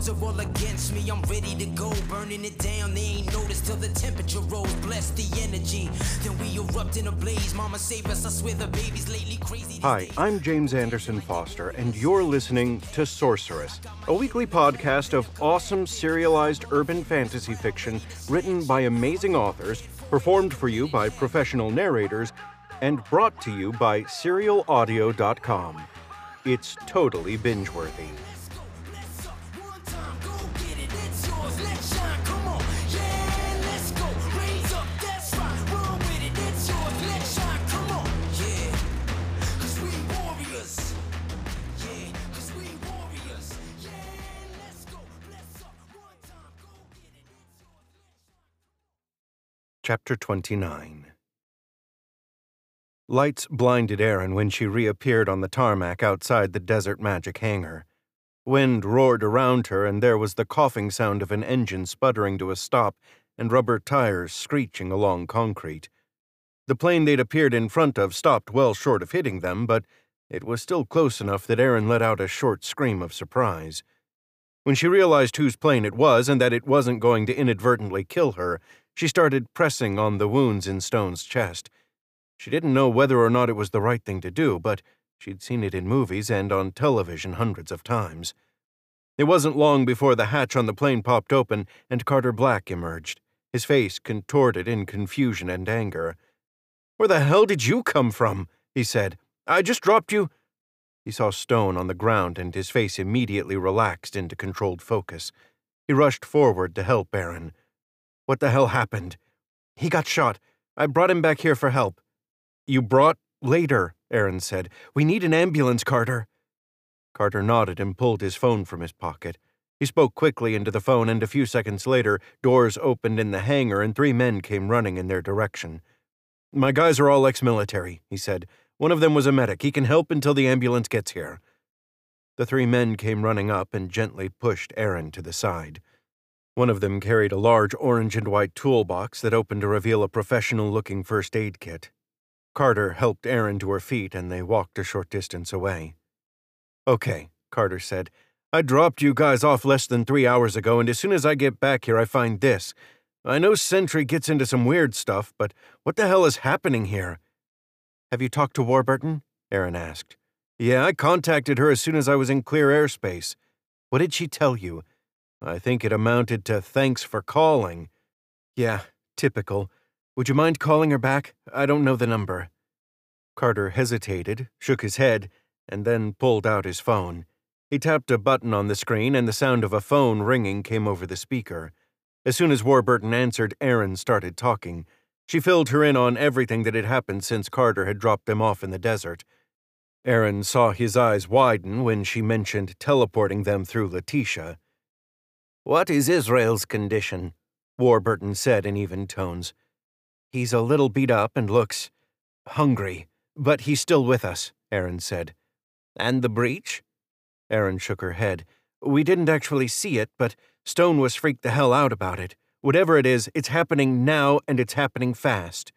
odds are all against me. I'm ready to go, burning it down. They ain't noticed till the temperature rose. Bless the energy. Then we erupt in a blaze. Mama save us. I swear the baby's lately crazy. Hi. I'm James Anderson Foster, and you're listening to Sorceress, a weekly podcast of awesome serialized urban fantasy fiction written by amazing authors, performed for you by professional narrators, and brought to you by SerialAudio.com. It's totally binge worthy. Chapter 29 Lights blinded Erin when she reappeared on the tarmac outside the Desert Magic hangar. Wind roared around her, and there was the coughing sound of an engine sputtering to a stop and rubber tires screeching along concrete. The plane they'd appeared in front of stopped well short of hitting them, but it was still close enough that Erin let out a short scream of surprise. When she realized whose plane it was and that it wasn't going to inadvertently kill her, she started pressing on the wounds in Stone's chest. She didn't know whether or not it was the right thing to do, but she'd seen it in movies and on television hundreds of times. It wasn't long before the hatch on the plane popped open and Carter Black emerged, his face contorted in confusion and anger. Where the hell did you come from? he said. I just dropped you. He saw Stone on the ground and his face immediately relaxed into controlled focus. He rushed forward to help Erin. What the hell happened? He got shot. I brought him back here for help. You brought later, Erin said. We need an ambulance, Carter. Carter nodded and pulled his phone from his pocket. He spoke quickly into the phone, and a few seconds later, doors opened in the hangar and three men came running in their direction. My guys are all ex military, he said. One of them was a medic. He can help until the ambulance gets here. The three men came running up and gently pushed Erin to the side. One of them carried a large orange and white toolbox that opened to reveal a professional looking first aid kit. Carter helped Erin to her feet and they walked a short distance away. Okay, Carter said. I dropped you guys off less than three hours ago, and as soon as I get back here, I find this. I know Sentry gets into some weird stuff, but what the hell is happening here? Have you talked to Warburton? Erin asked. Yeah, I contacted her as soon as I was in clear airspace. What did she tell you? I think it amounted to thanks for calling. Yeah, typical. Would you mind calling her back? I don't know the number. Carter hesitated, shook his head, and then pulled out his phone. He tapped a button on the screen, and the sound of a phone ringing came over the speaker. As soon as Warburton answered, Erin started talking. She filled her in on everything that had happened since Carter had dropped them off in the desert. Erin saw his eyes widen when she mentioned teleporting them through Letitia. What is Israel's condition? Warburton said in even tones. He's a little beat up and looks hungry, but he's still with us, Erin said. And the breach? Erin shook her head. We didn't actually see it, but Stone was freaked the hell out about it. Whatever it is, it's happening now and it's happening fast.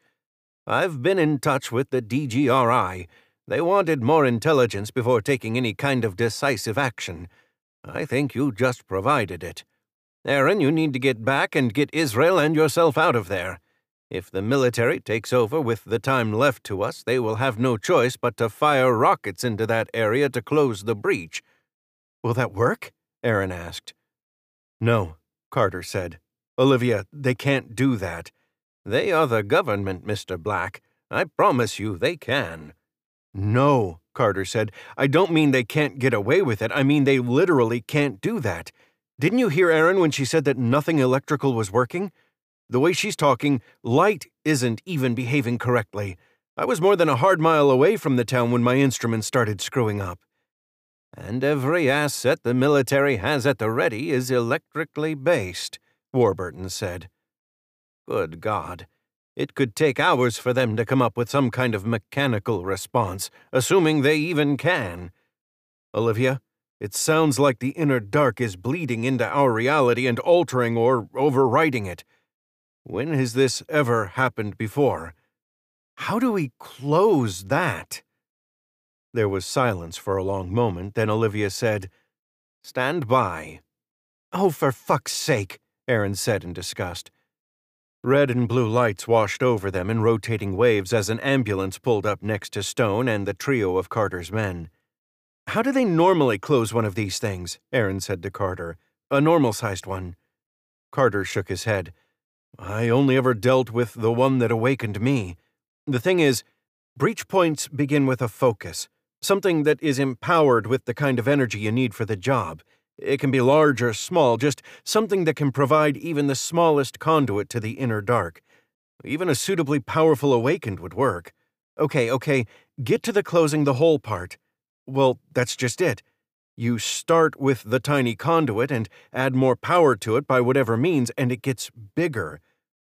I've been in touch with the DGRI. They wanted more intelligence before taking any kind of decisive action. I think you just provided it. Erin, you need to get back and get Israel and yourself out of there. If the military takes over with the time left to us, they will have no choice but to fire rockets into that area to close the breach. Will that work? Erin asked. No, Carter said. Olivia, they can't do that. They are the government, Mr. Black. I promise you they can. No, Carter said. I don't mean they can't get away with it. I mean they literally can't do that. Didn't you hear Erin when she said that nothing electrical was working? The way she's talking, light isn't even behaving correctly. I was more than a hard mile away from the town when my instruments started screwing up. And every asset the military has at the ready is electrically based, Warburton said. Good God. It could take hours for them to come up with some kind of mechanical response, assuming they even can. Olivia, it sounds like the inner dark is bleeding into our reality and altering or overriding it. When has this ever happened before? How do we close that? There was silence for a long moment, then Olivia said, Stand by. Oh, for fuck's sake, Erin said in disgust. Red and blue lights washed over them in rotating waves as an ambulance pulled up next to Stone and the trio of Carter's men. How do they normally close one of these things? Erin said to Carter. A normal sized one. Carter shook his head. I only ever dealt with the one that awakened me. The thing is, breach points begin with a focus, something that is empowered with the kind of energy you need for the job. It can be large or small, just something that can provide even the smallest conduit to the inner dark. Even a suitably powerful awakened would work. Okay, okay, get to the closing the hole part. Well, that's just it. You start with the tiny conduit and add more power to it by whatever means, and it gets bigger.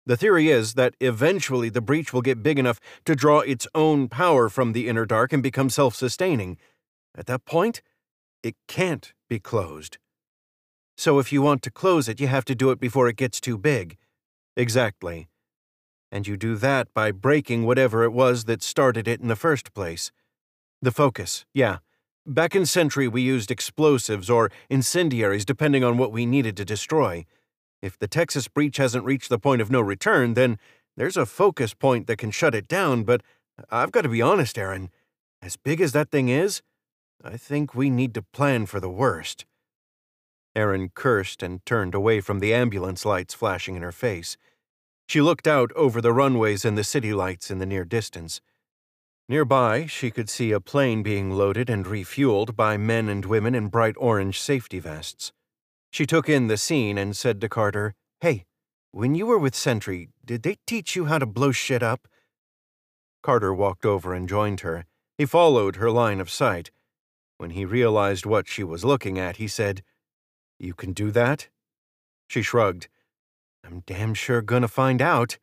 The theory is that eventually the breach will get big enough to draw its own power from the inner dark and become self sustaining. At that point, it can't be closed. So if you want to close it, you have to do it before it gets too big. Exactly. And you do that by breaking whatever it was that started it in the first place. The focus, yeah. Back in Sentry, we used explosives or incendiaries depending on what we needed to destroy. If the Texas breach hasn't reached the point of no return, then there's a focus point that can shut it down, but I've got to be honest, Erin. As big as that thing is, I think we need to plan for the worst. Erin cursed and turned away from the ambulance lights flashing in her face. She looked out over the runways and the city lights in the near distance. Nearby, she could see a plane being loaded and refueled by men and women in bright orange safety vests. She took in the scene and said to Carter, Hey, when you were with Sentry, did they teach you how to blow shit up? Carter walked over and joined her. He followed her line of sight. When he realized what she was looking at, he said, You can do that? She shrugged. I'm damn sure gonna find out.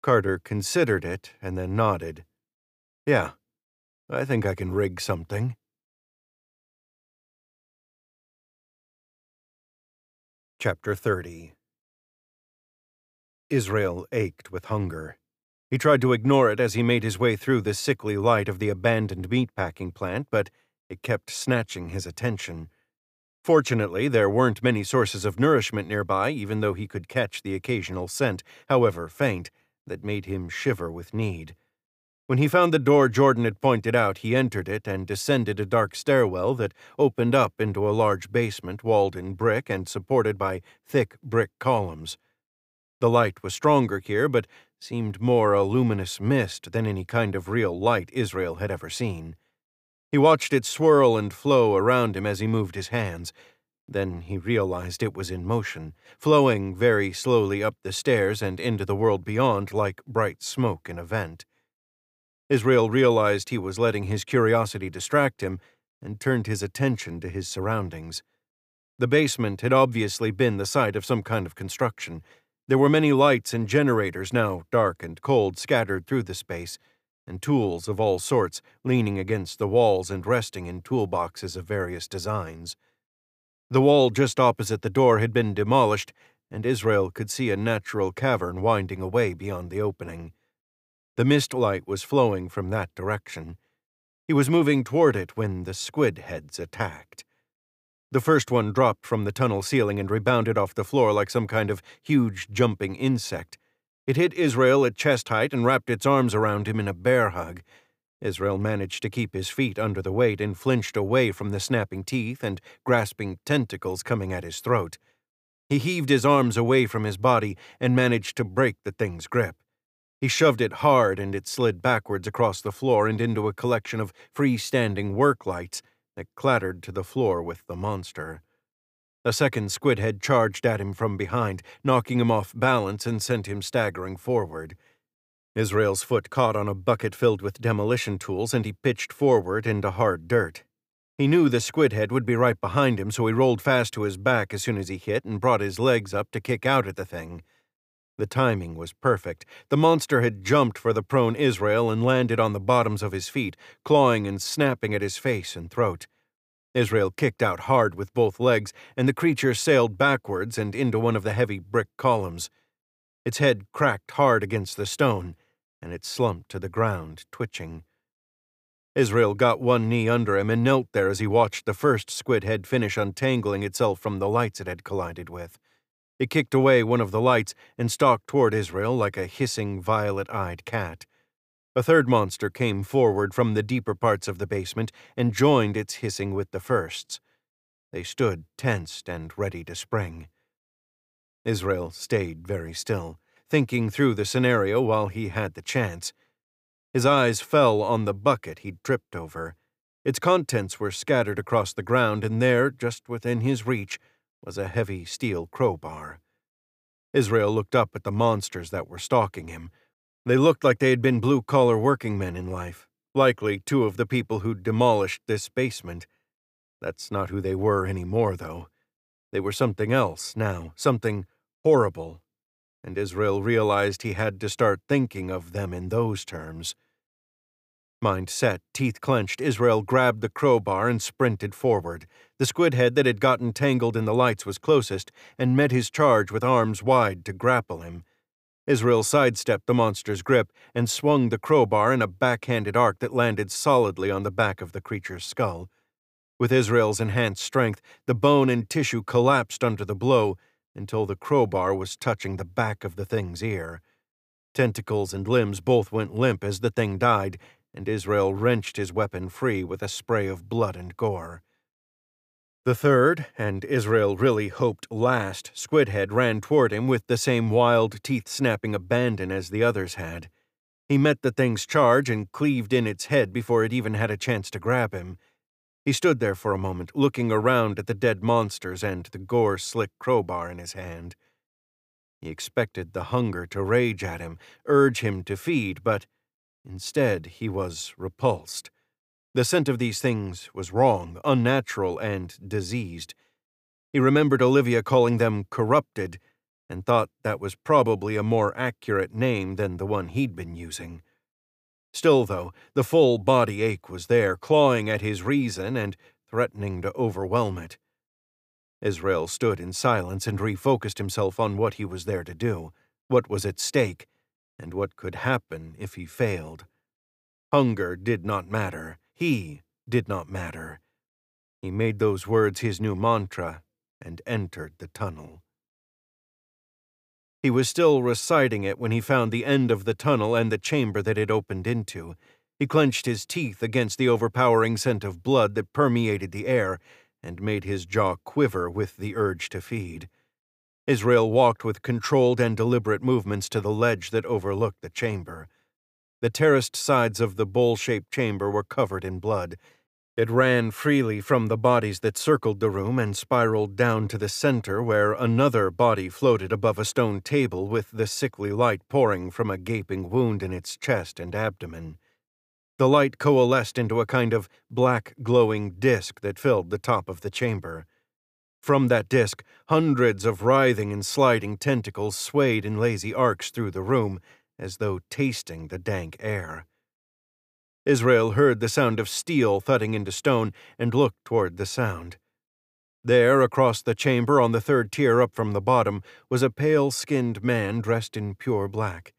Carter considered it and then nodded. Yeah, I think I can rig something. Chapter 30 Israel ached with hunger. He tried to ignore it as he made his way through the sickly light of the abandoned meatpacking plant, but it kept snatching his attention. Fortunately, there weren't many sources of nourishment nearby, even though he could catch the occasional scent, however faint, that made him shiver with need. When he found the door Jordan had pointed out, he entered it and descended a dark stairwell that opened up into a large basement walled in brick and supported by thick brick columns. The light was stronger here, but seemed more a luminous mist than any kind of real light Israel had ever seen. He watched it swirl and flow around him as he moved his hands. Then he realized it was in motion, flowing very slowly up the stairs and into the world beyond like bright smoke in a vent. Israel realized he was letting his curiosity distract him and turned his attention to his surroundings. The basement had obviously been the site of some kind of construction. There were many lights and generators, now dark and cold, scattered through the space and tools of all sorts leaning against the walls and resting in toolboxes of various designs. The wall just opposite the door had been demolished, and Israel could see a natural cavern winding away beyond the opening. The mist light was flowing from that direction. He was moving toward it when the squid heads attacked. The first one dropped from the tunnel ceiling and rebounded off the floor like some kind of huge jumping insect. It hit Israel at chest height and wrapped its arms around him in a bear hug. Israel managed to keep his feet under the weight and flinched away from the snapping teeth and grasping tentacles coming at his throat. He heaved his arms away from his body and managed to break the thing's grip. He shoved it hard and it slid backwards across the floor and into a collection of freestanding work lights that clattered to the floor with the monster. A second squid head charged at him from behind, knocking him off balance and sent him staggering forward. Israel's foot caught on a bucket filled with demolition tools and he pitched forward into hard dirt. He knew the squid head would be right behind him, so he rolled fast to his back as soon as he hit and brought his legs up to kick out at the thing. The timing was perfect. The monster had jumped for the prone Israel and landed on the bottoms of his feet, clawing and snapping at his face and throat. Israel kicked out hard with both legs, and the creature sailed backwards and into one of the heavy brick columns. Its head cracked hard against the stone, and it slumped to the ground, twitching. Israel got one knee under him and knelt there as he watched the first squid head finish untangling itself from the lights it had collided with. It kicked away one of the lights and stalked toward Israel like a hissing, violet eyed cat. A third monster came forward from the deeper parts of the basement and joined its hissing with the first's. They stood tensed and ready to spring. Israel stayed very still, thinking through the scenario while he had the chance. His eyes fell on the bucket he'd tripped over. Its contents were scattered across the ground, and there, just within his reach, was a heavy steel crowbar. Israel looked up at the monsters that were stalking him. They looked like they had been blue collar working men in life, likely two of the people who'd demolished this basement. That's not who they were anymore, though. They were something else now, something horrible, and Israel realized he had to start thinking of them in those terms. Mind set, teeth clenched, Israel grabbed the crowbar and sprinted forward. The squid head that had gotten tangled in the lights was closest and met his charge with arms wide to grapple him. Israel sidestepped the monster's grip and swung the crowbar in a backhanded arc that landed solidly on the back of the creature's skull. With Israel's enhanced strength, the bone and tissue collapsed under the blow until the crowbar was touching the back of the thing's ear. Tentacles and limbs both went limp as the thing died, and Israel wrenched his weapon free with a spray of blood and gore. The third, and Israel really hoped last, Squidhead ran toward him with the same wild, teeth snapping abandon as the others had. He met the thing's charge and cleaved in its head before it even had a chance to grab him. He stood there for a moment, looking around at the dead monsters and the gore slick crowbar in his hand. He expected the hunger to rage at him, urge him to feed, but instead he was repulsed. The scent of these things was wrong, unnatural, and diseased. He remembered Olivia calling them corrupted, and thought that was probably a more accurate name than the one he'd been using. Still, though, the full body ache was there, clawing at his reason and threatening to overwhelm it. Israel stood in silence and refocused himself on what he was there to do, what was at stake, and what could happen if he failed. Hunger did not matter. He did not matter. He made those words his new mantra and entered the tunnel. He was still reciting it when he found the end of the tunnel and the chamber that it opened into. He clenched his teeth against the overpowering scent of blood that permeated the air and made his jaw quiver with the urge to feed. Israel walked with controlled and deliberate movements to the ledge that overlooked the chamber. The terraced sides of the bowl shaped chamber were covered in blood. It ran freely from the bodies that circled the room and spiraled down to the center, where another body floated above a stone table with the sickly light pouring from a gaping wound in its chest and abdomen. The light coalesced into a kind of black glowing disk that filled the top of the chamber. From that disk, hundreds of writhing and sliding tentacles swayed in lazy arcs through the room, as though tasting the dank air. Israel heard the sound of steel thudding into stone and looked toward the sound. There, across the chamber on the third tier up from the bottom, was a pale skinned man dressed in pure black.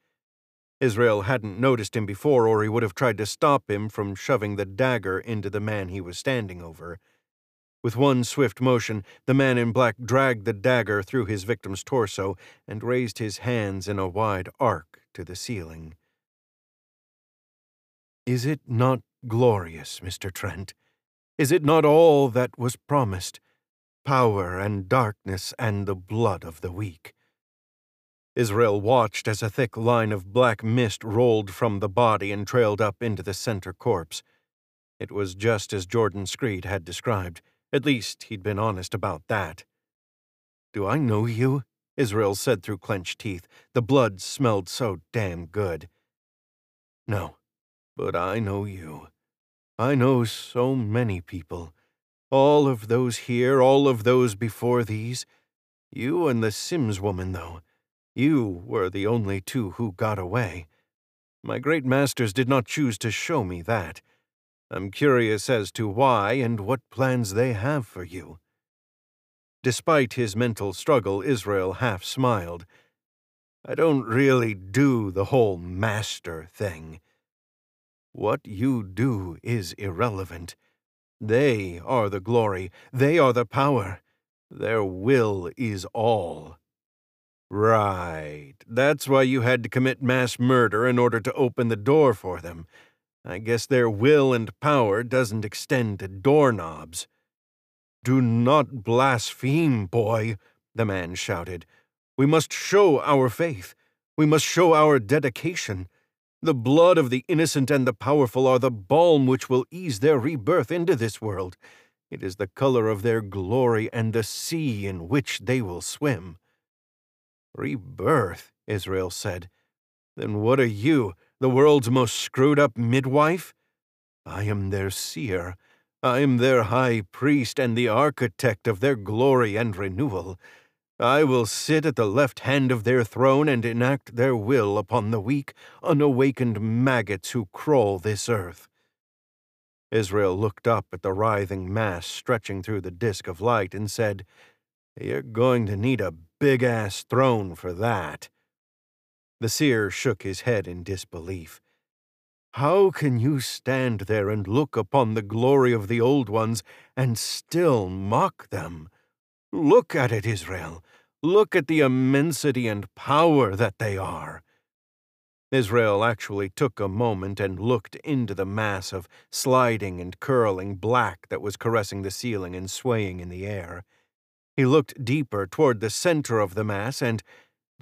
Israel hadn't noticed him before, or he would have tried to stop him from shoving the dagger into the man he was standing over. With one swift motion, the man in black dragged the dagger through his victim's torso and raised his hands in a wide arc to the ceiling. Is it not glorious, Mr. Trent? Is it not all that was promised? Power and darkness and the blood of the weak. Israel watched as a thick line of black mist rolled from the body and trailed up into the center corpse. It was just as Jordan Screed had described. At least he'd been honest about that. Do I know you? Israel said through clenched teeth. The blood smelled so damn good. No, but I know you. I know so many people. All of those here, all of those before these. You and the Sims woman, though. You were the only two who got away. My great masters did not choose to show me that. I'm curious as to why and what plans they have for you. Despite his mental struggle, Israel half smiled. I don't really do the whole master thing. What you do is irrelevant. They are the glory, they are the power. Their will is all. Right. That's why you had to commit mass murder in order to open the door for them. I guess their will and power doesn't extend to doorknobs. Do not blaspheme, boy, the man shouted. We must show our faith. We must show our dedication. The blood of the innocent and the powerful are the balm which will ease their rebirth into this world. It is the color of their glory and the sea in which they will swim. Rebirth, Israel said. Then what are you, the world's most screwed up midwife? I am their seer. I am their high priest and the architect of their glory and renewal. I will sit at the left hand of their throne and enact their will upon the weak, unawakened maggots who crawl this earth. Israel looked up at the writhing mass stretching through the disk of light and said, You're going to need a big ass throne for that. The seer shook his head in disbelief. How can you stand there and look upon the glory of the old ones and still mock them? Look at it, Israel. Look at the immensity and power that they are. Israel actually took a moment and looked into the mass of sliding and curling black that was caressing the ceiling and swaying in the air. He looked deeper toward the center of the mass and,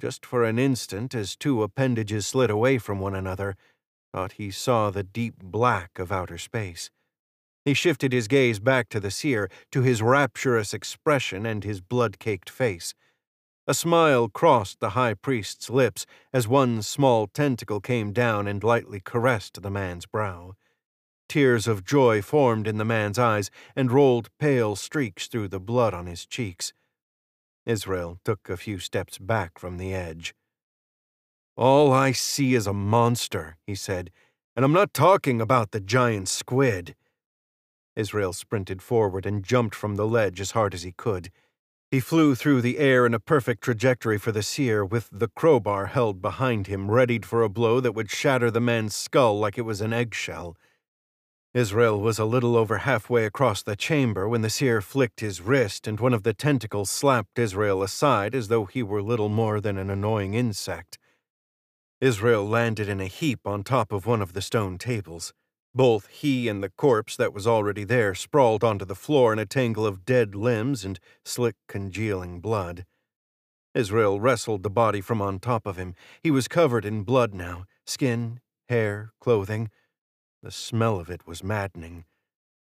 just for an instant as two appendages slid away from one another, thought he saw the deep black of outer space. He shifted his gaze back to the seer, to his rapturous expression and his blood caked face. A smile crossed the high priest's lips as one small tentacle came down and lightly caressed the man's brow. Tears of joy formed in the man's eyes and rolled pale streaks through the blood on his cheeks. Israel took a few steps back from the edge. All I see is a monster, he said, and I'm not talking about the giant squid. Israel sprinted forward and jumped from the ledge as hard as he could. He flew through the air in a perfect trajectory for the seer, with the crowbar held behind him, readied for a blow that would shatter the man's skull like it was an eggshell. Israel was a little over halfway across the chamber when the seer flicked his wrist and one of the tentacles slapped Israel aside as though he were little more than an annoying insect. Israel landed in a heap on top of one of the stone tables. Both he and the corpse that was already there sprawled onto the floor in a tangle of dead limbs and slick, congealing blood. Israel wrestled the body from on top of him. He was covered in blood now skin, hair, clothing. The smell of it was maddening.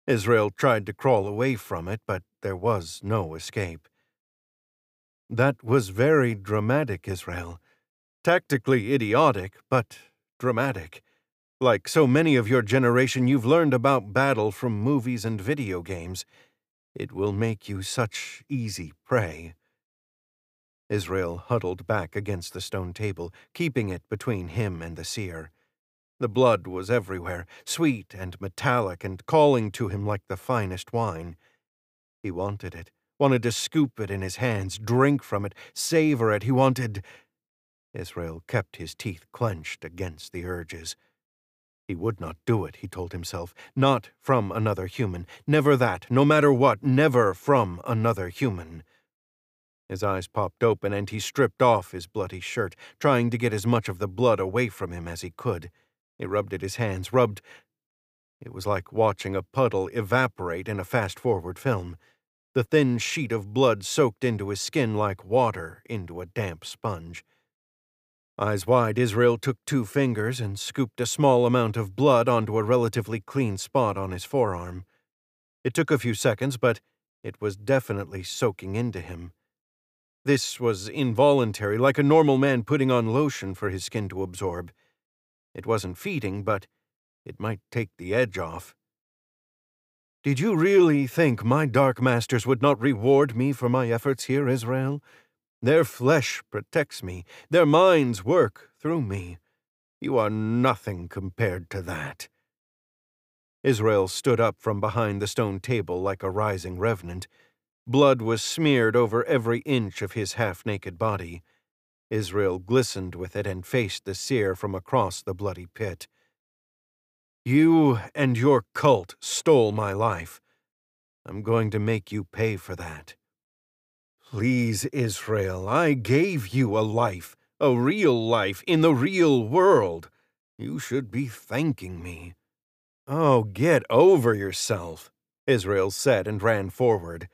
Israel tried to crawl away from it, but there was no escape. That was very dramatic, Israel. Tactically idiotic, but dramatic. Like so many of your generation, you've learned about battle from movies and video games. It will make you such easy prey. Israel huddled back against the stone table, keeping it between him and the seer. The blood was everywhere, sweet and metallic, and calling to him like the finest wine. He wanted it, wanted to scoop it in his hands, drink from it, savor it. He wanted. Israel kept his teeth clenched against the urges. He would not do it, he told himself. Not from another human. Never that, no matter what, never from another human. His eyes popped open and he stripped off his bloody shirt, trying to get as much of the blood away from him as he could. He rubbed at his hands, rubbed. It was like watching a puddle evaporate in a fast forward film. The thin sheet of blood soaked into his skin like water into a damp sponge. Eyes wide, Israel took two fingers and scooped a small amount of blood onto a relatively clean spot on his forearm. It took a few seconds, but it was definitely soaking into him. This was involuntary, like a normal man putting on lotion for his skin to absorb. It wasn't feeding, but it might take the edge off. Did you really think my Dark Masters would not reward me for my efforts here, Israel? Their flesh protects me, their minds work through me. You are nothing compared to that. Israel stood up from behind the stone table like a rising revenant. Blood was smeared over every inch of his half naked body. Israel glistened with it and faced the seer from across the bloody pit. You and your cult stole my life. I'm going to make you pay for that. Please, Israel, I gave you a life, a real life, in the real world. You should be thanking me. Oh, get over yourself, Israel said and ran forward.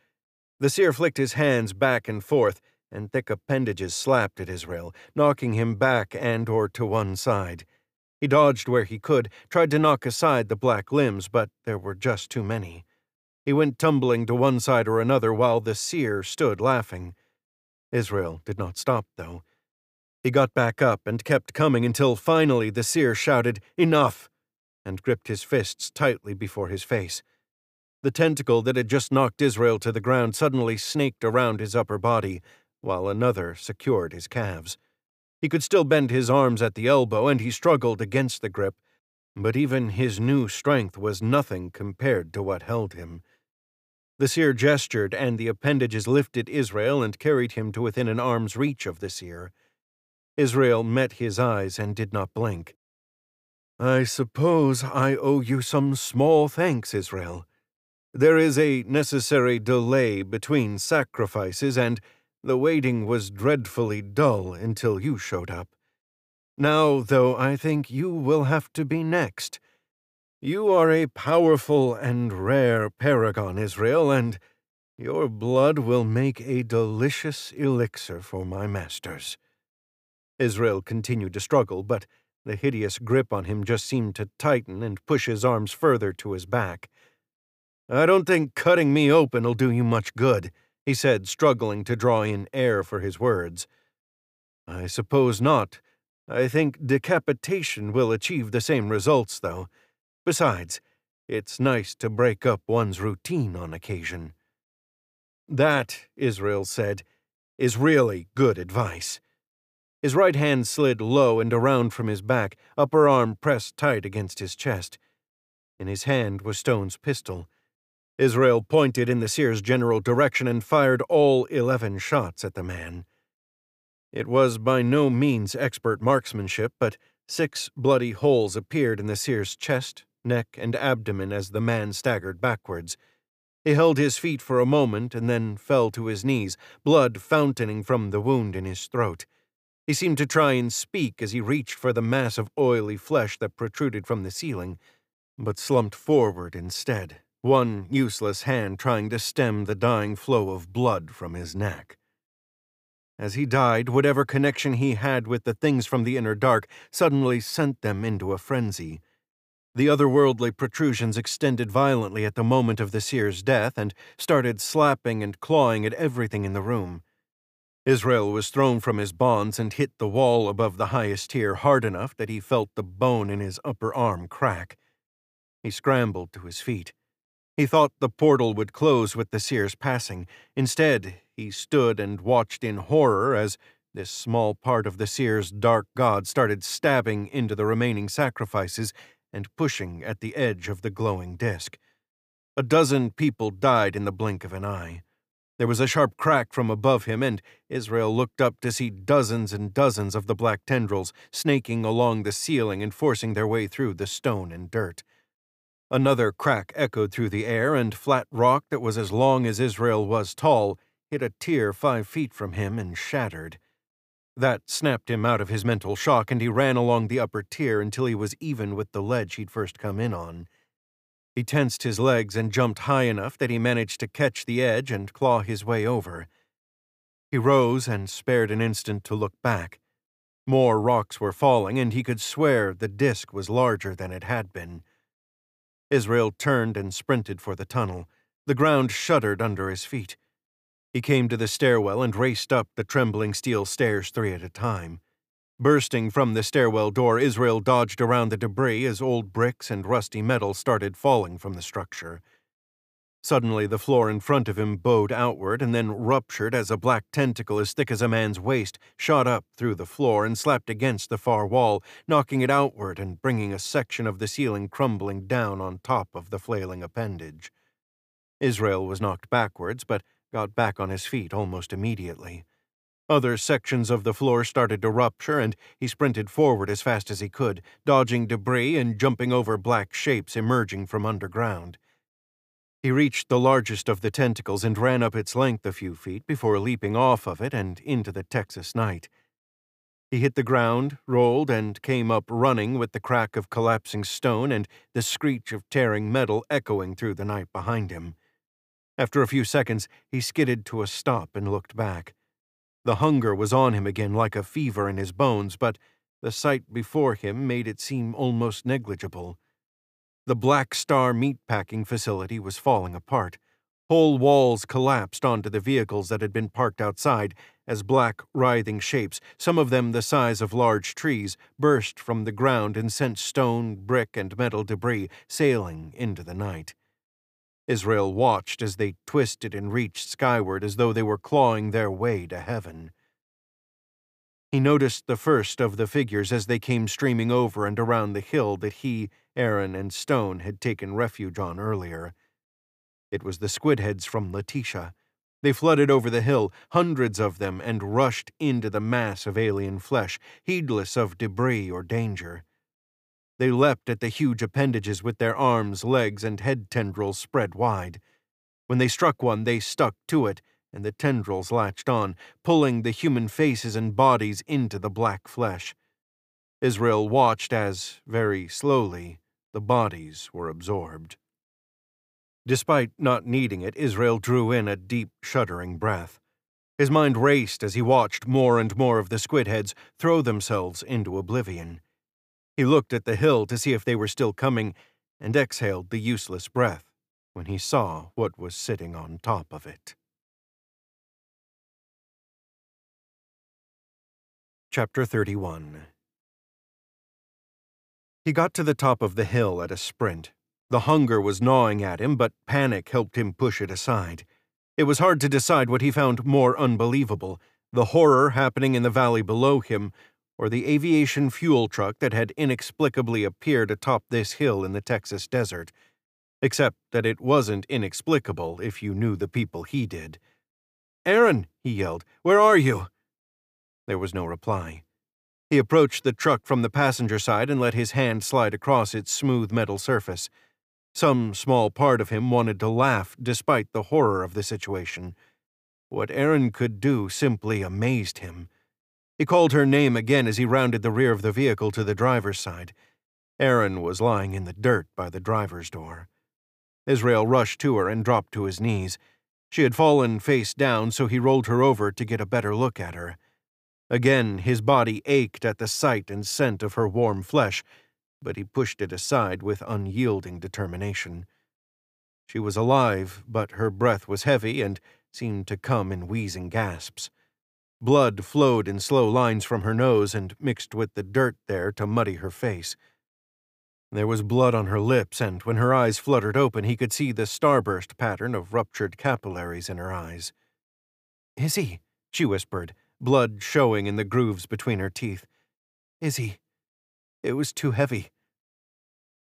The seer flicked his hands back and forth, and thick appendages slapped at Israel, knocking him back and or to one side. He dodged where he could, tried to knock aside the black limbs, but there were just too many. He went tumbling to one side or another while the seer stood laughing. Israel did not stop, though. He got back up and kept coming until finally the seer shouted, Enough! and gripped his fists tightly before his face. The tentacle that had just knocked Israel to the ground suddenly snaked around his upper body, while another secured his calves. He could still bend his arms at the elbow, and he struggled against the grip, but even his new strength was nothing compared to what held him. The seer gestured, and the appendages lifted Israel and carried him to within an arm's reach of the seer. Israel met his eyes and did not blink. I suppose I owe you some small thanks, Israel. There is a necessary delay between sacrifices, and the waiting was dreadfully dull until you showed up. Now, though, I think you will have to be next. You are a powerful and rare paragon, Israel, and your blood will make a delicious elixir for my masters. Israel continued to struggle, but the hideous grip on him just seemed to tighten and push his arms further to his back. I don't think cutting me open'll do you much good, he said, struggling to draw in air for his words. I suppose not. I think decapitation will achieve the same results, though. Besides, it's nice to break up one's routine on occasion. That, Israel said, is really good advice. His right hand slid low and around from his back, upper arm pressed tight against his chest. In his hand was Stone's pistol. Israel pointed in the seer's general direction and fired all eleven shots at the man. It was by no means expert marksmanship, but six bloody holes appeared in the seer's chest, neck, and abdomen as the man staggered backwards. He held his feet for a moment and then fell to his knees, blood fountaining from the wound in his throat. He seemed to try and speak as he reached for the mass of oily flesh that protruded from the ceiling, but slumped forward instead one useless hand trying to stem the dying flow of blood from his neck. As he died, whatever connection he had with the things from the inner dark suddenly sent them into a frenzy. The otherworldly protrusions extended violently at the moment of the seer's death and started slapping and clawing at everything in the room. Israel was thrown from his bonds and hit the wall above the highest tier hard enough that he felt the bone in his upper arm crack. He scrambled to his feet. He thought the portal would close with the seer's passing. Instead, he stood and watched in horror as this small part of the seer's dark god started stabbing into the remaining sacrifices and pushing at the edge of the glowing disk. A dozen people died in the blink of an eye. There was a sharp crack from above him, and Israel looked up to see dozens and dozens of the black tendrils snaking along the ceiling and forcing their way through the stone and dirt. Another crack echoed through the air, and flat rock that was as long as Israel was tall hit a tier five feet from him and shattered. That snapped him out of his mental shock, and he ran along the upper tier until he was even with the ledge he'd first come in on. He tensed his legs and jumped high enough that he managed to catch the edge and claw his way over. He rose and spared an instant to look back. More rocks were falling, and he could swear the disk was larger than it had been. Israel turned and sprinted for the tunnel. The ground shuddered under his feet. He came to the stairwell and raced up the trembling steel stairs three at a time. Bursting from the stairwell door, Israel dodged around the debris as old bricks and rusty metal started falling from the structure. Suddenly, the floor in front of him bowed outward and then ruptured as a black tentacle as thick as a man's waist shot up through the floor and slapped against the far wall, knocking it outward and bringing a section of the ceiling crumbling down on top of the flailing appendage. Israel was knocked backwards, but got back on his feet almost immediately. Other sections of the floor started to rupture, and he sprinted forward as fast as he could, dodging debris and jumping over black shapes emerging from underground. He reached the largest of the tentacles and ran up its length a few feet before leaping off of it and into the Texas night. He hit the ground, rolled, and came up running with the crack of collapsing stone and the screech of tearing metal echoing through the night behind him. After a few seconds, he skidded to a stop and looked back. The hunger was on him again like a fever in his bones, but the sight before him made it seem almost negligible. The Black Star meatpacking facility was falling apart. Whole walls collapsed onto the vehicles that had been parked outside as black, writhing shapes, some of them the size of large trees, burst from the ground and sent stone, brick, and metal debris sailing into the night. Israel watched as they twisted and reached skyward as though they were clawing their way to heaven. He noticed the first of the figures as they came streaming over and around the hill that he, Erin, and Stone had taken refuge on earlier. It was the squidheads from Letitia. They flooded over the hill, hundreds of them, and rushed into the mass of alien flesh, heedless of debris or danger. They leapt at the huge appendages with their arms, legs, and head tendrils spread wide. When they struck one, they stuck to it, and the tendrils latched on, pulling the human faces and bodies into the black flesh. Israel watched as, very slowly, the bodies were absorbed. Despite not needing it, Israel drew in a deep, shuddering breath. His mind raced as he watched more and more of the squidheads throw themselves into oblivion. He looked at the hill to see if they were still coming and exhaled the useless breath when he saw what was sitting on top of it. Chapter 31 He got to the top of the hill at a sprint. The hunger was gnawing at him, but panic helped him push it aside. It was hard to decide what he found more unbelievable the horror happening in the valley below him, or the aviation fuel truck that had inexplicably appeared atop this hill in the Texas desert, except that it wasn't inexplicable if you knew the people he did. Erin, he yelled, where are you? There was no reply. He approached the truck from the passenger side and let his hand slide across its smooth metal surface. Some small part of him wanted to laugh despite the horror of the situation. What Erin could do simply amazed him. He called her name again as he rounded the rear of the vehicle to the driver's side. Erin was lying in the dirt by the driver's door. Israel rushed to her and dropped to his knees. She had fallen face down, so he rolled her over to get a better look at her. Again, his body ached at the sight and scent of her warm flesh, but he pushed it aside with unyielding determination. She was alive, but her breath was heavy and seemed to come in wheezing gasps. Blood flowed in slow lines from her nose and mixed with the dirt there to muddy her face. There was blood on her lips, and when her eyes fluttered open, he could see the starburst pattern of ruptured capillaries in her eyes. Izzy, she whispered, blood showing in the grooves between her teeth. Izzy, it was too heavy.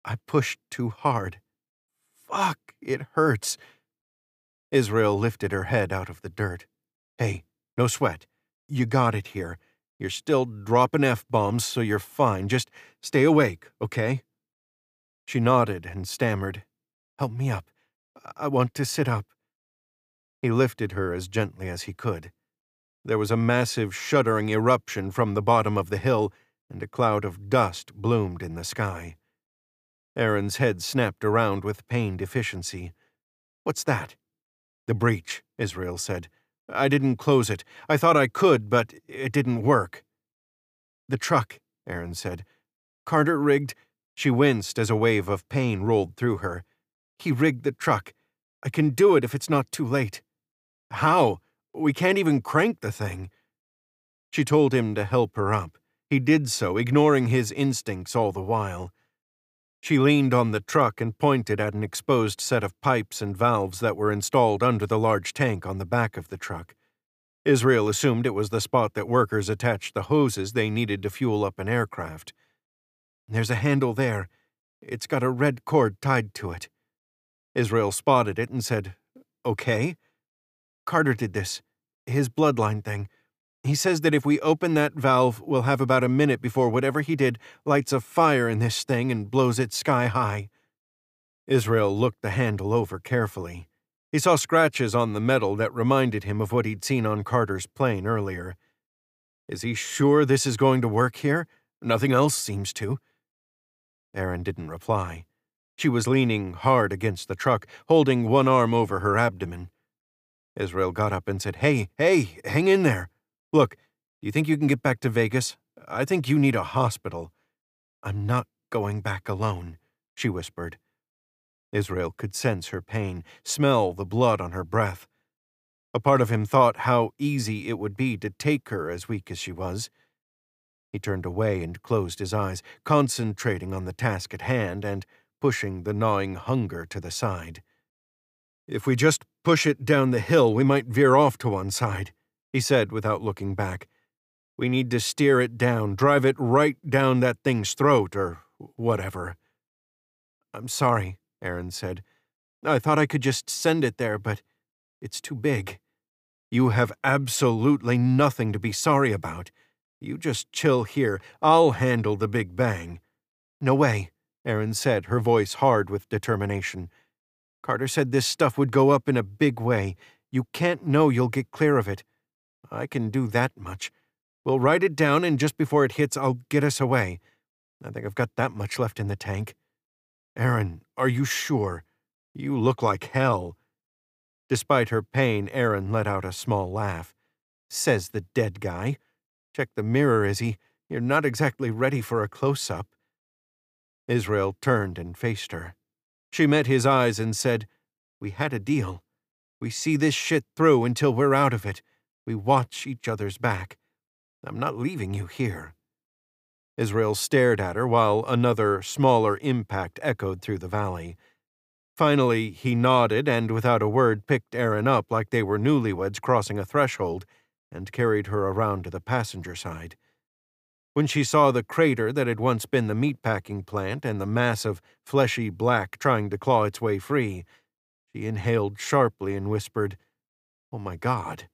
I pushed too hard. Fuck, it hurts. Israel lifted her head out of the dirt. Hey, no sweat. You got it here. You're still dropping F bombs, so you're fine. Just stay awake, okay? She nodded and stammered, Help me up. I want to sit up. He lifted her as gently as he could. There was a massive, shuddering eruption from the bottom of the hill, and a cloud of dust bloomed in the sky. Erin's head snapped around with pained efficiency. What's that? The breach, Israel said. I didn't close it. I thought I could, but it didn't work. The truck, Erin said. Carter rigged. She winced as a wave of pain rolled through her. He rigged the truck. I can do it if it's not too late. How? We can't even crank the thing. She told him to help her up. He did so, ignoring his instincts all the while. She leaned on the truck and pointed at an exposed set of pipes and valves that were installed under the large tank on the back of the truck. Israel assumed it was the spot that workers attached the hoses they needed to fuel up an aircraft. There's a handle there. It's got a red cord tied to it. Israel spotted it and said, Okay. Carter did this. His bloodline thing. He says that if we open that valve, we'll have about a minute before whatever he did lights a fire in this thing and blows it sky high. Israel looked the handle over carefully. He saw scratches on the metal that reminded him of what he'd seen on Carter's plane earlier. Is he sure this is going to work here? Nothing else seems to. Erin didn't reply. She was leaning hard against the truck, holding one arm over her abdomen. Israel got up and said, Hey, hey, hang in there. Look, do you think you can get back to Vegas? I think you need a hospital. I'm not going back alone, she whispered. Israel could sense her pain, smell the blood on her breath. A part of him thought how easy it would be to take her as weak as she was. He turned away and closed his eyes, concentrating on the task at hand and pushing the gnawing hunger to the side. If we just push it down the hill, we might veer off to one side, he said without looking back. We need to steer it down, drive it right down that thing's throat, or whatever. I'm sorry, Erin said. I thought I could just send it there, but it's too big. You have absolutely nothing to be sorry about. You just chill here. I'll handle the Big Bang. No way, Erin said, her voice hard with determination. Carter said this stuff would go up in a big way. You can't know you'll get clear of it. I can do that much. We'll write it down, and just before it hits, I'll get us away. I think I've got that much left in the tank. Erin, are you sure? You look like hell. Despite her pain, Erin let out a small laugh. Says the dead guy. Check the mirror, Izzy. You're not exactly ready for a close up. Israel turned and faced her. She met his eyes and said, We had a deal. We see this shit through until we're out of it. We watch each other's back. I'm not leaving you here. Israel stared at her while another, smaller impact echoed through the valley. Finally, he nodded and, without a word, picked Erin up like they were newlyweds crossing a threshold and carried her around to the passenger side. When she saw the crater that had once been the meatpacking plant and the mass of fleshy black trying to claw its way free, she inhaled sharply and whispered, Oh my God.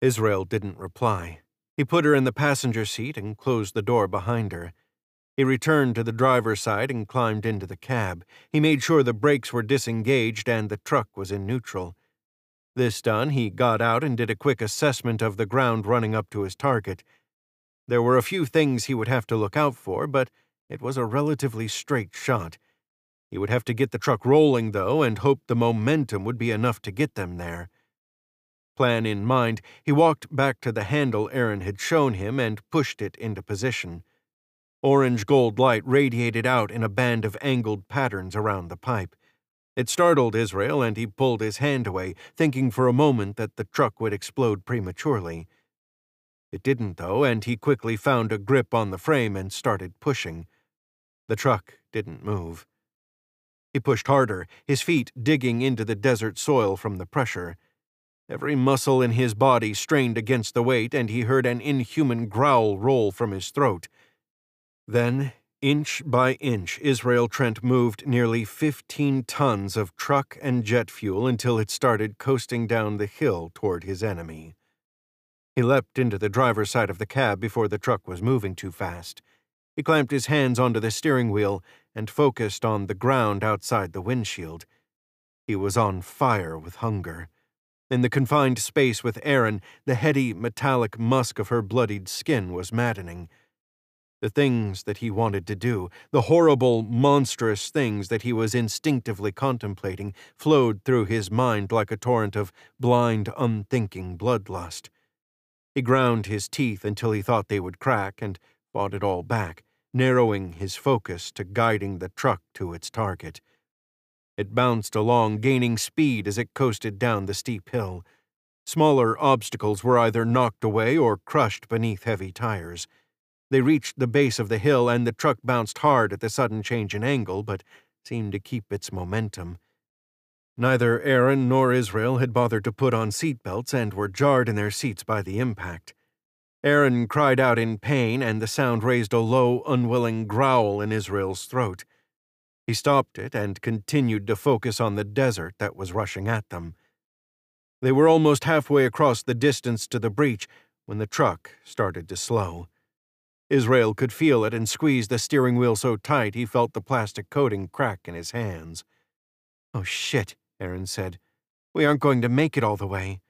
Israel didn't reply. He put her in the passenger seat and closed the door behind her. He returned to the driver's side and climbed into the cab. He made sure the brakes were disengaged and the truck was in neutral. This done, he got out and did a quick assessment of the ground running up to his target. There were a few things he would have to look out for, but it was a relatively straight shot. He would have to get the truck rolling, though, and hope the momentum would be enough to get them there. Plan in mind, he walked back to the handle Erin had shown him and pushed it into position. Orange gold light radiated out in a band of angled patterns around the pipe. It startled Israel, and he pulled his hand away, thinking for a moment that the truck would explode prematurely. It didn't, though, and he quickly found a grip on the frame and started pushing. The truck didn't move. He pushed harder, his feet digging into the desert soil from the pressure. Every muscle in his body strained against the weight, and he heard an inhuman growl roll from his throat. Then, inch by inch, Israel Trent moved nearly 15 tons of truck and jet fuel until it started coasting down the hill toward his enemy. He leapt into the driver's side of the cab before the truck was moving too fast. He clamped his hands onto the steering wheel and focused on the ground outside the windshield. He was on fire with hunger. In the confined space with Erin, the heady, metallic musk of her bloodied skin was maddening. The things that he wanted to do, the horrible, monstrous things that he was instinctively contemplating, flowed through his mind like a torrent of blind, unthinking bloodlust. He ground his teeth until he thought they would crack and fought it all back, narrowing his focus to guiding the truck to its target. It bounced along, gaining speed as it coasted down the steep hill. Smaller obstacles were either knocked away or crushed beneath heavy tires. They reached the base of the hill, and the truck bounced hard at the sudden change in angle, but seemed to keep its momentum. Neither Erin nor Israel had bothered to put on seat belts and were jarred in their seats by the impact. Erin cried out in pain, and the sound raised a low, unwilling growl in Israel's throat. He stopped it and continued to focus on the desert that was rushing at them. They were almost halfway across the distance to the breach when the truck started to slow. Israel could feel it and squeezed the steering wheel so tight he felt the plastic coating crack in his hands. Oh shit, Erin said. We aren't going to make it all the way.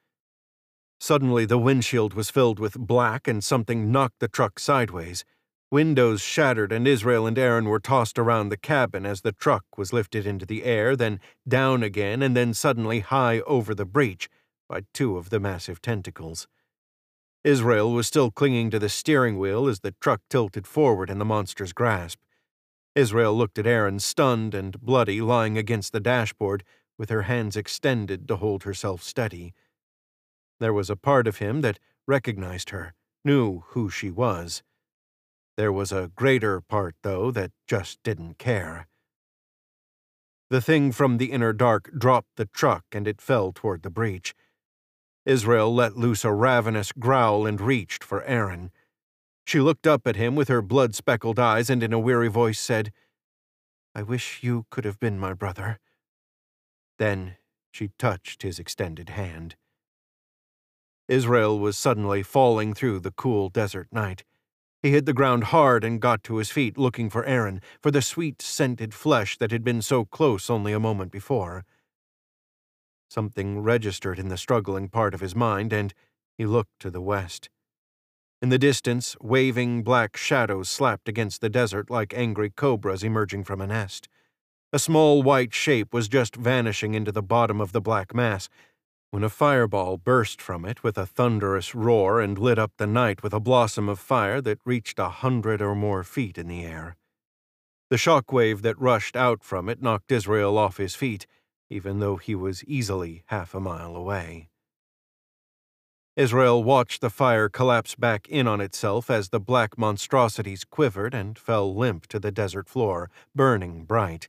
Suddenly, the windshield was filled with black and something knocked the truck sideways. Windows shattered and Israel and Erin were tossed around the cabin as the truck was lifted into the air, then down again, and then suddenly high over the breach by two of the massive tentacles. Israel was still clinging to the steering wheel as the truck tilted forward in the monster's grasp. Israel looked at Erin, stunned and bloody, lying against the dashboard, with her hands extended to hold herself steady. There was a part of him that recognized her, knew who she was. There was a greater part, though, that just didn't care. The thing from the inner dark dropped the truck and it fell toward the breach. Israel let loose a ravenous growl and reached for Erin. She looked up at him with her blood speckled eyes and in a weary voice said, I wish you could have been my brother. Then she touched his extended hand. Israel was suddenly falling through the cool desert night. He hit the ground hard and got to his feet, looking for Erin, for the sweet scented flesh that had been so close only a moment before. Something registered in the struggling part of his mind, and he looked to the west. In the distance, waving black shadows slapped against the desert like angry cobras emerging from a nest. A small white shape was just vanishing into the bottom of the black mass when a fireball burst from it with a thunderous roar and lit up the night with a blossom of fire that reached a hundred or more feet in the air. The shock wave that rushed out from it knocked Israel off his feet even though he was easily half a mile away. Israel watched the fire collapse back in on itself as the black monstrosities quivered and fell limp to the desert floor, burning bright.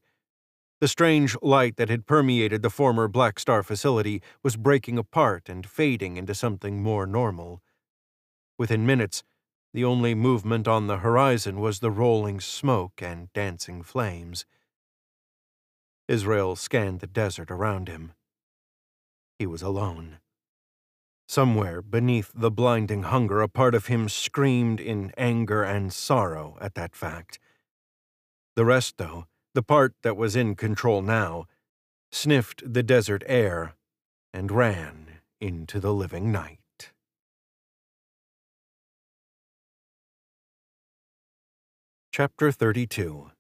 The strange light that had permeated the former Black Star facility was breaking apart and fading into something more normal. Within minutes, the only movement on the horizon was the rolling smoke and dancing flames. Israel scanned the desert around him. He was alone. Somewhere beneath the blinding hunger, a part of him screamed in anger and sorrow at that fact. The rest, though, the part that was in control now, sniffed the desert air and ran into the living night. Chapter 32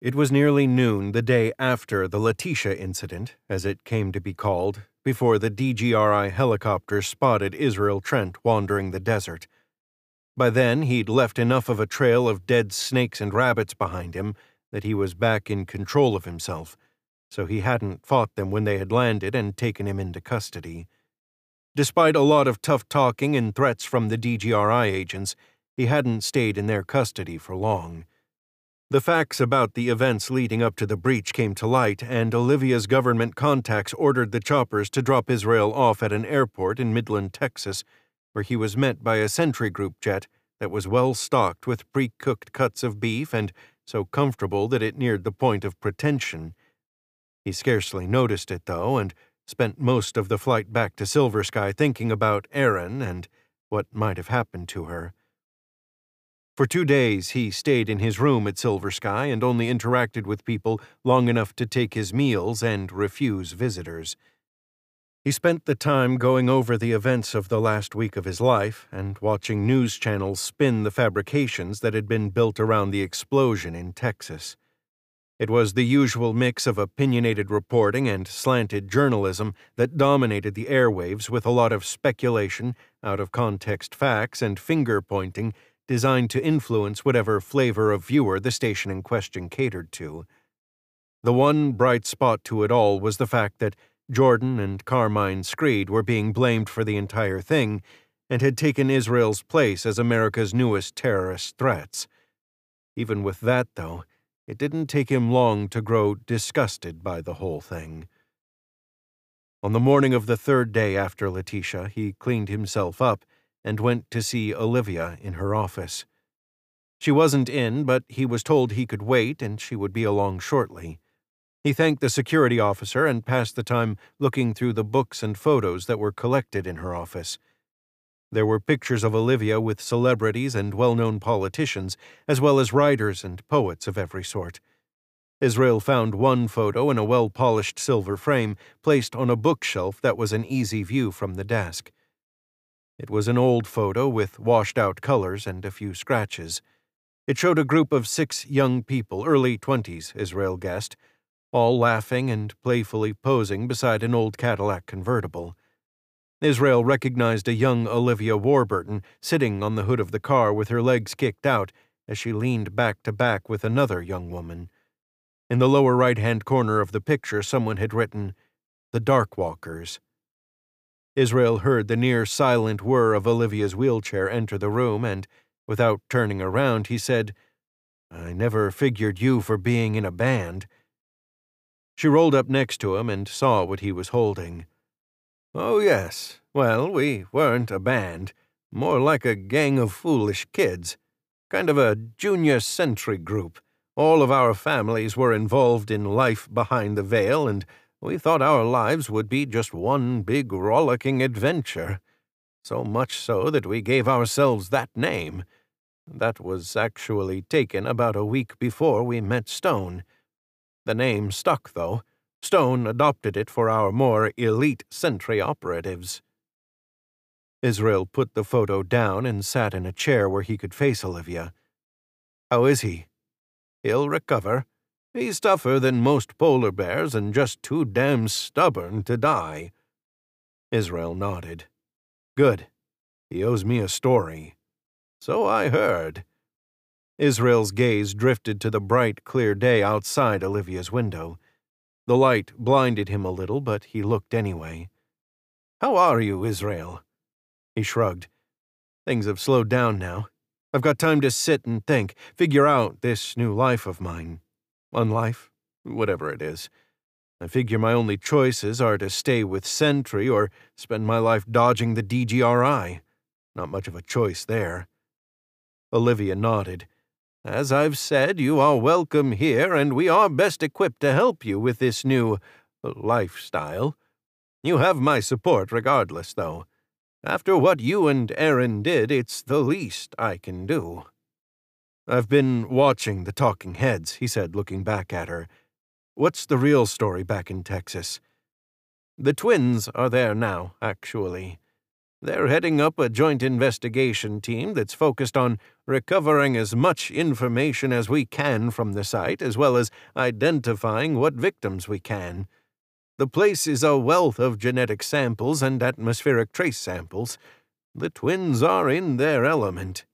it was nearly noon the day after the Letitia incident, as it came to be called, before the DGRI helicopter spotted Israel Trent wandering the desert. By then, he'd left enough of a trail of dead snakes and rabbits behind him that he was back in control of himself, so he hadn't fought them when they had landed and taken him into custody. Despite a lot of tough talking and threats from the DGRI agents, he hadn't stayed in their custody for long. The facts about the events leading up to the breach came to light, and Olivia's government contacts ordered the choppers to drop Israel off at an airport in Midland, Texas, where he was met by a Sentry Group jet that was well stocked with pre cooked cuts of beef and so comfortable that it neared the point of pretension. He scarcely noticed it, though, and spent most of the flight back to Silver Sky thinking about Erin and what might have happened to her. For two days, he stayed in his room at Silver Sky and only interacted with people long enough to take his meals and refuse visitors. He spent the time going over the events of the last week of his life and watching news channels spin the fabrications that had been built around the explosion in Texas. It was the usual mix of opinionated reporting and slanted journalism that dominated the airwaves with a lot of speculation, out of context facts, and finger pointing designed to influence whatever flavor of viewer the station in question catered to. The one bright spot to it all was the fact that Jordan and Carmine Screed were being blamed for the entire thing and had taken Israel's place as America's newest terrorist threats. Even with that, though, it didn't take him long to grow disgusted by the whole thing. On the morning of the third day after Letitia, he cleaned himself up and went to see Olivia in her office. She wasn't in, but he was told he could wait and she would be along shortly. He thanked the security officer and passed the time looking through the books and photos that were collected in her office. There were pictures of Olivia with celebrities and well known politicians, as well as writers and poets of every sort. Israel found one photo in a well polished silver frame placed on a bookshelf that was an easy view from the desk. It was an old photo with washed out colors and a few scratches. It showed a group of six young people, early twenties, Israel guessed, all laughing and playfully posing beside an old Cadillac convertible. Israel recognized a young Olivia Warburton sitting on the hood of the car with her legs kicked out as she leaned back to back with another young woman. In the lower right hand corner of the picture, someone had written, The Dark Walkers. Israel heard the near silent whir of Olivia's wheelchair enter the room, and, without turning around, he said, I never figured you for being in a band. She rolled up next to him and saw what he was holding. Oh, yes. Well, we weren't a band. More like a gang of foolish kids. Kind of a junior Sentry group. All of our families were involved in life behind the veil, and we thought our lives would be just one big rollicking adventure. So much so that we gave ourselves that name. That was actually taken about a week before we met Stone. The name stuck, though. Stone adopted it for our more elite Sentry operatives. Israel put the photo down and sat in a chair where he could face Olivia. How is he? He'll recover. He's tougher than most polar bears and just too damn stubborn to die. Israel nodded. Good. He owes me a story. So I heard. Israel's gaze drifted to the bright, clear day outside Olivia's window. The light blinded him a little, but he looked anyway. How are you, Israel? He shrugged. Things have slowed down now. I've got time to sit and think, figure out this new life of mine unlife, whatever it is. I figure my only choices are to stay with Sentry or spend my life dodging the DGRI. Not much of a choice there. Olivia nodded. As I've said, you are welcome here, and we are best equipped to help you with this new uh, lifestyle. You have my support regardless, though. After what you and Erin did, it's the least I can do. I've been watching the talking heads, he said, looking back at her. What's the real story back in Texas? The twins are there now, actually. They're heading up a joint investigation team that's focused on recovering as much information as we can from the site, as well as identifying what victims we can. The place is a wealth of genetic samples and atmospheric trace samples. The twins are in their element.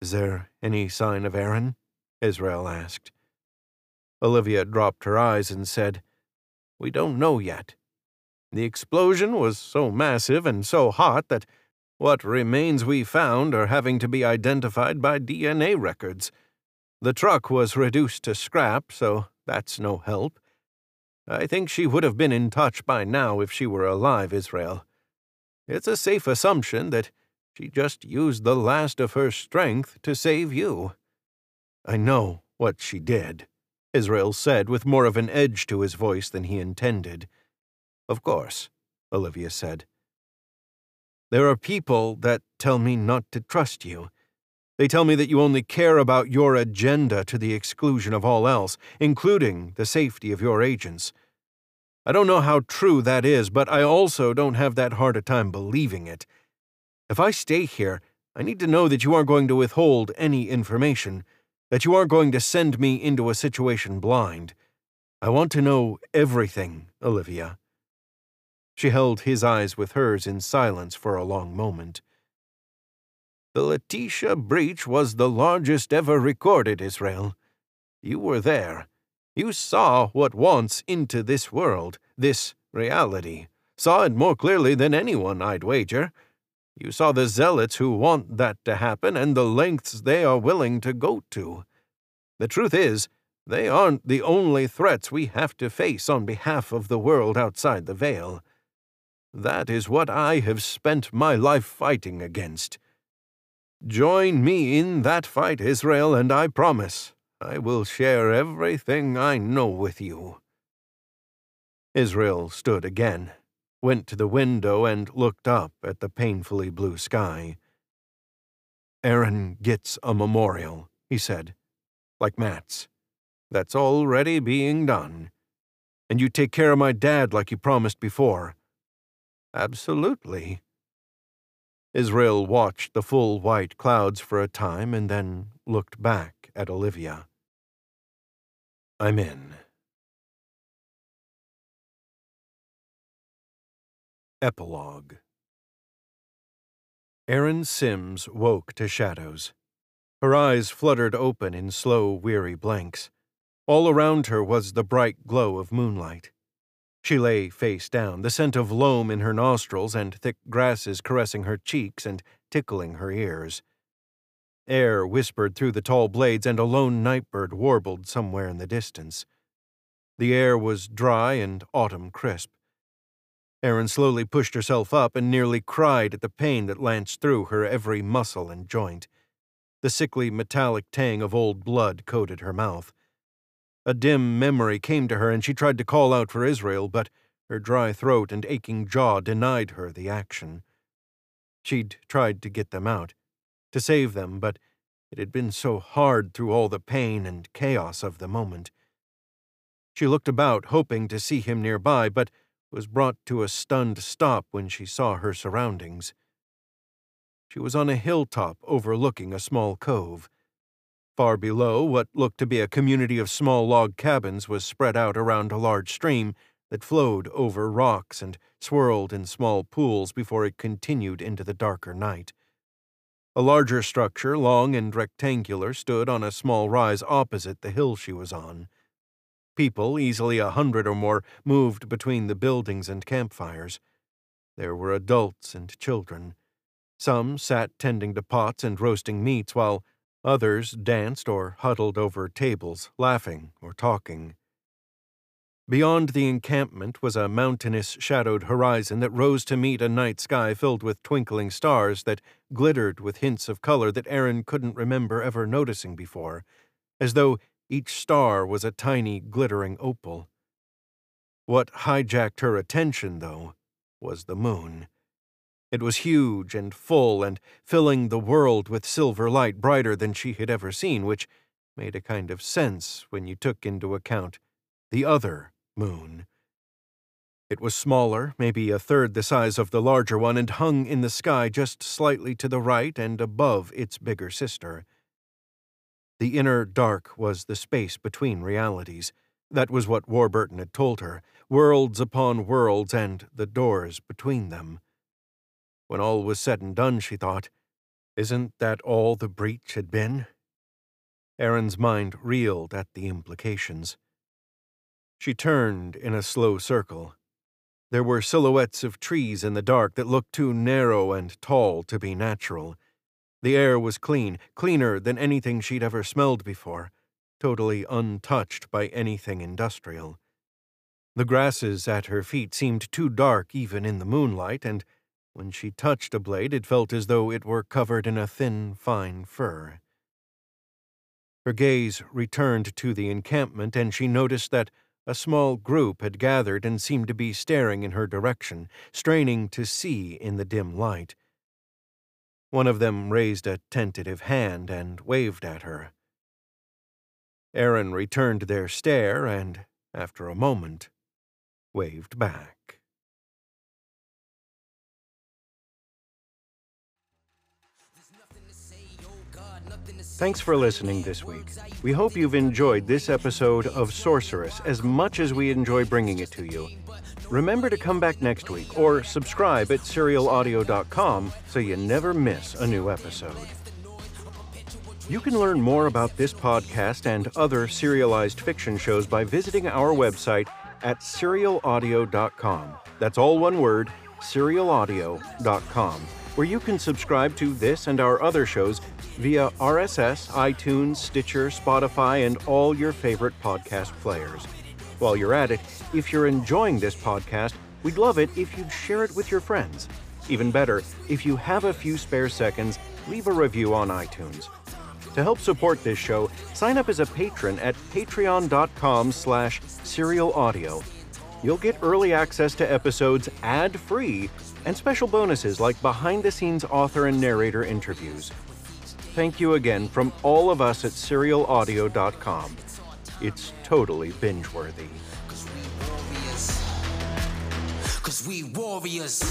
Is there any sign of Erin? Israel asked. Olivia dropped her eyes and said, We don't know yet. The explosion was so massive and so hot that what remains we found are having to be identified by DNA records. The truck was reduced to scrap, so that's no help. I think she would have been in touch by now if she were alive, Israel. It's a safe assumption that she just used the last of her strength to save you. I know what she did, Israel said with more of an edge to his voice than he intended. Of course, Olivia said. There are people that tell me not to trust you. They tell me that you only care about your agenda to the exclusion of all else, including the safety of your agents. I don't know how true that is, but I also don't have that hard a time believing it. If I stay here, I need to know that you aren't going to withhold any information, that you aren't going to send me into a situation blind. I want to know everything, Olivia. She held his eyes with hers in silence for a long moment. The Letitia breach was the largest ever recorded, Israel. You were there. You saw what wants into this world, this reality. Saw it more clearly than anyone, I'd wager. You saw the zealots who want that to happen and the lengths they are willing to go to. The truth is, they aren't the only threats we have to face on behalf of the world outside the veil. That is what I have spent my life fighting against. Join me in that fight, Israel, and I promise I will share everything I know with you. Israel stood again, went to the window and looked up at the painfully blue sky. Erin gets a memorial, he said, like Matt's. That's already being done. And you take care of my dad like you promised before. Absolutely. Israel watched the full white clouds for a time and then looked back at Olivia. I'm in. Epilogue Erin Sims woke to shadows. Her eyes fluttered open in slow, weary blanks. All around her was the bright glow of moonlight. She lay face down, the scent of loam in her nostrils and thick grasses caressing her cheeks and tickling her ears. Air whispered through the tall blades, and a lone nightbird warbled somewhere in the distance. The air was dry and autumn crisp. Erin slowly pushed herself up and nearly cried at the pain that lanced through her every muscle and joint. The sickly metallic tang of old blood coated her mouth. A dim memory came to her, and she tried to call out for Israel, but her dry throat and aching jaw denied her the action. She'd tried to get them out, to save them, but it had been so hard through all the pain and chaos of the moment. She looked about, hoping to see him nearby, but was brought to a stunned stop when she saw her surroundings. She was on a hilltop overlooking a small cove. Far below, what looked to be a community of small log cabins was spread out around a large stream that flowed over rocks and swirled in small pools before it continued into the darker night. A larger structure, long and rectangular, stood on a small rise opposite the hill she was on. People, easily a hundred or more, moved between the buildings and campfires. There were adults and children. Some sat tending to pots and roasting meats, while Others danced or huddled over tables, laughing or talking. Beyond the encampment was a mountainous, shadowed horizon that rose to meet a night sky filled with twinkling stars that glittered with hints of color that Erin couldn't remember ever noticing before, as though each star was a tiny, glittering opal. What hijacked her attention, though, was the moon. It was huge and full and filling the world with silver light brighter than she had ever seen, which made a kind of sense when you took into account the other moon. It was smaller, maybe a third the size of the larger one, and hung in the sky just slightly to the right and above its bigger sister. The inner dark was the space between realities. That was what Warburton had told her worlds upon worlds and the doors between them. When all was said and done, she thought, isn't that all the breach had been? Erin's mind reeled at the implications. She turned in a slow circle. There were silhouettes of trees in the dark that looked too narrow and tall to be natural. The air was clean, cleaner than anything she'd ever smelled before, totally untouched by anything industrial. The grasses at her feet seemed too dark even in the moonlight, and when she touched a blade, it felt as though it were covered in a thin, fine fur. Her gaze returned to the encampment, and she noticed that a small group had gathered and seemed to be staring in her direction, straining to see in the dim light. One of them raised a tentative hand and waved at her. Erin returned their stare and, after a moment, waved back. Thanks for listening this week. We hope you've enjoyed this episode of Sorceress as much as we enjoy bringing it to you. Remember to come back next week or subscribe at serialaudio.com so you never miss a new episode. You can learn more about this podcast and other serialized fiction shows by visiting our website at serialaudio.com. That's all one word, serialaudio.com, where you can subscribe to this and our other shows via RSS, iTunes, Stitcher, Spotify, and all your favorite podcast players. While you're at it, if you're enjoying this podcast, we'd love it if you'd share it with your friends. Even better, if you have a few spare seconds, leave a review on iTunes. To help support this show, sign up as a patron at patreon.com slash serialaudio. You'll get early access to episodes ad free and special bonuses like behind the scenes author and narrator interviews. Thank you again from all of us at SerialAudio.com. It's totally binge worthy. Cause we warriors. Cause we warriors.